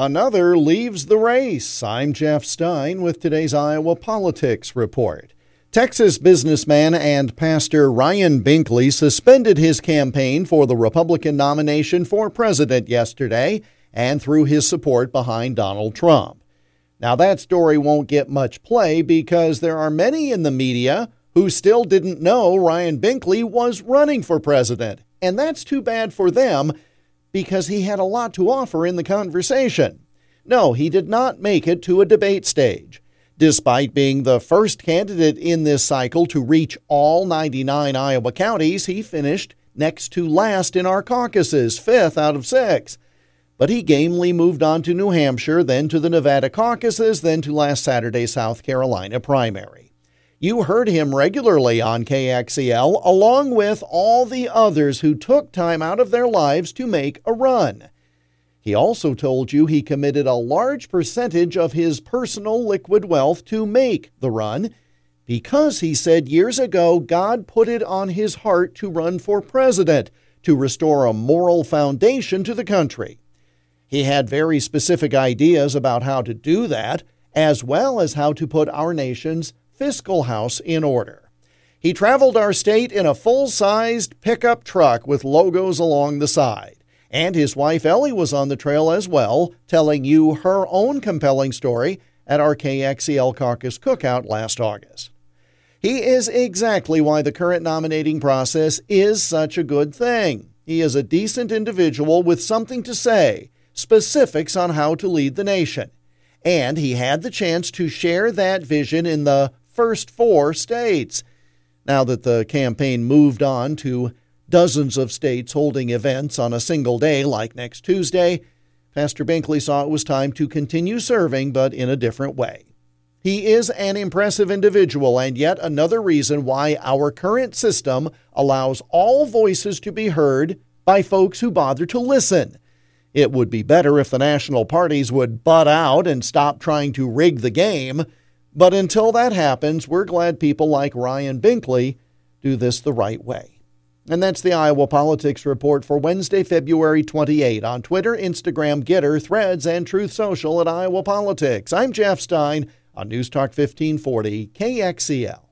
Another leaves the race. I'm Jeff Stein with today's Iowa Politics Report. Texas businessman and pastor Ryan Binkley suspended his campaign for the Republican nomination for president yesterday and threw his support behind Donald Trump. Now, that story won't get much play because there are many in the media who still didn't know Ryan Binkley was running for president, and that's too bad for them because he had a lot to offer in the conversation. No, he did not make it to a debate stage. Despite being the first candidate in this cycle to reach all 99 Iowa counties, he finished next to last in our caucuses, fifth out of six. But he gamely moved on to New Hampshire, then to the Nevada caucuses, then to last Saturday's South Carolina primary. You heard him regularly on KXEL, along with all the others who took time out of their lives to make a run. He also told you he committed a large percentage of his personal liquid wealth to make the run because he said years ago God put it on his heart to run for president to restore a moral foundation to the country. He had very specific ideas about how to do that, as well as how to put our nation's fiscal house in order. He traveled our state in a full sized pickup truck with logos along the side. And his wife Ellie was on the trail as well, telling you her own compelling story at our KXEL Caucus Cookout last August. He is exactly why the current nominating process is such a good thing. He is a decent individual with something to say, specifics on how to lead the nation. And he had the chance to share that vision in the first four states. Now that the campaign moved on to dozens of states holding events on a single day, like next Tuesday, Pastor Binkley saw it was time to continue serving, but in a different way. He is an impressive individual, and yet another reason why our current system allows all voices to be heard by folks who bother to listen. It would be better if the national parties would butt out and stop trying to rig the game. But until that happens, we're glad people like Ryan Binkley do this the right way. And that's the Iowa Politics Report for Wednesday, February 28 on Twitter, Instagram, Gettr, Threads, and Truth Social at Iowa Politics. I'm Jeff Stein on News Talk 1540 KXEL.